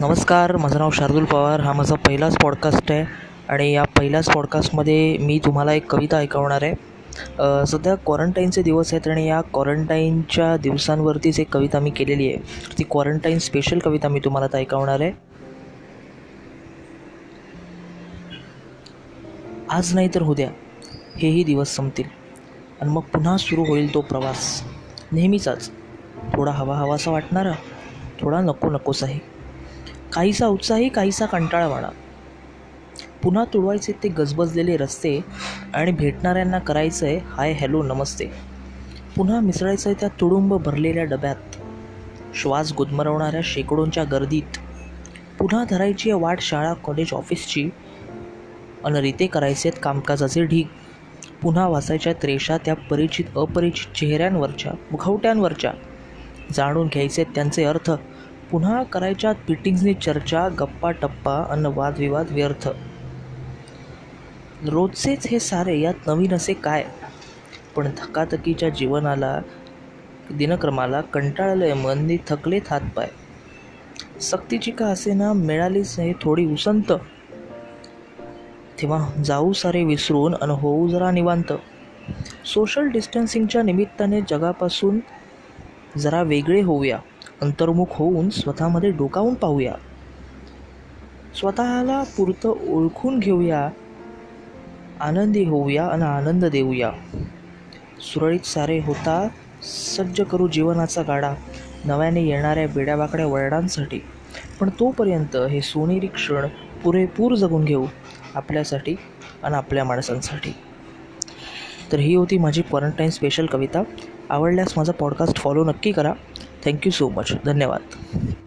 नमस्कार माझं नाव शार्दुल पवार. हा माझा पहिलाच पॉडकास्ट आहे आणि या पहिल्याच पॉडकास्टमध्ये मी तुम्हाला एक कविता ऐकवणार आहे. सध्या क्वारंटाईनचे दिवस आहेत आणि या क्वारंटाईनच्या दिवसांवरतीच एक कविता मी केलेली आहे. ती क्वारंटाईन स्पेशल कविता मी तुम्हाला आता ऐकवणार आहे. आज नाही तर उद्या हेही दिवस संपतील. आणि मग पुन्हा सुरू होईल तो प्रवास. नेहमीचाच थोडा हवा हवासा वाटणारा थोडा नको नकोसाही. काहीसा उत्साही काहीसा कंटाळवाणा पुन्हा तुडवायचे ते गजबजलेले रस्ते आणि भेटणाऱ्यांना करायचं आहे हाय हॅलो नमस्ते. पुन्हा मिसळायचं आहे त्या तुडुंब भरलेल्या डब्यात. श्वास गुदमरवणाऱ्या शेकडोंच्या गर्दीत. पुन्हा धरायची आहे वाट शाळा कॉलेज ऑफिसची. अन रिते करायचे आहेत कामकाजाचे ढीग. पुन्हा वाचायच्या त्रेषा त्या परिचित अपरिचित चेहऱ्यांवरच्या मुखवट्यांवरच्या. जाणून घ्यायचे त्यांचे अर्थ. पुन्हा करायच्या फिटिंग्सनी चर्चा गप्पा टप्पा अन वादविवाद व्यर्थ. रोजचेच हे सारे यात नवीन असे काय? पण धकाधकीच्या जीवनाला दिनक्रमाला कंटाळलंय मन नि थकलेत हातपाय. सक्तीची का असे ना मिळालीच हे थोडी उसंत. तेव्हा जाऊ सारे विसरून अन होऊ जरा निवांत. सोशल डिस्टन्सिंगच्या निमित्ताने जगापासून जरा वेगळे होऊया. अंतर्मुख होऊन स्वतःमध्ये डोकावून पाहूया. स्वतःला पुरतं ओळखून घेऊया आनंदी होऊया आणि आनंद देऊया. सुरळीत सारे होता सज्ज करू जीवनाचा गाडा नव्याने येणाऱ्या बेड्याबाकड्या वळणांसाठी. पण तोपर्यंत हे सोनेरी क्षण पुरेपूर जगून घेऊ आपल्यासाठी आणि आपल्या माणसांसाठी. तर ही होती माझी क्वारंटाईन स्पेशल कविता. आवडल्यास माझा पॉडकास्ट फॉलो नक्की करा. Thank you so much. धन्यवाद.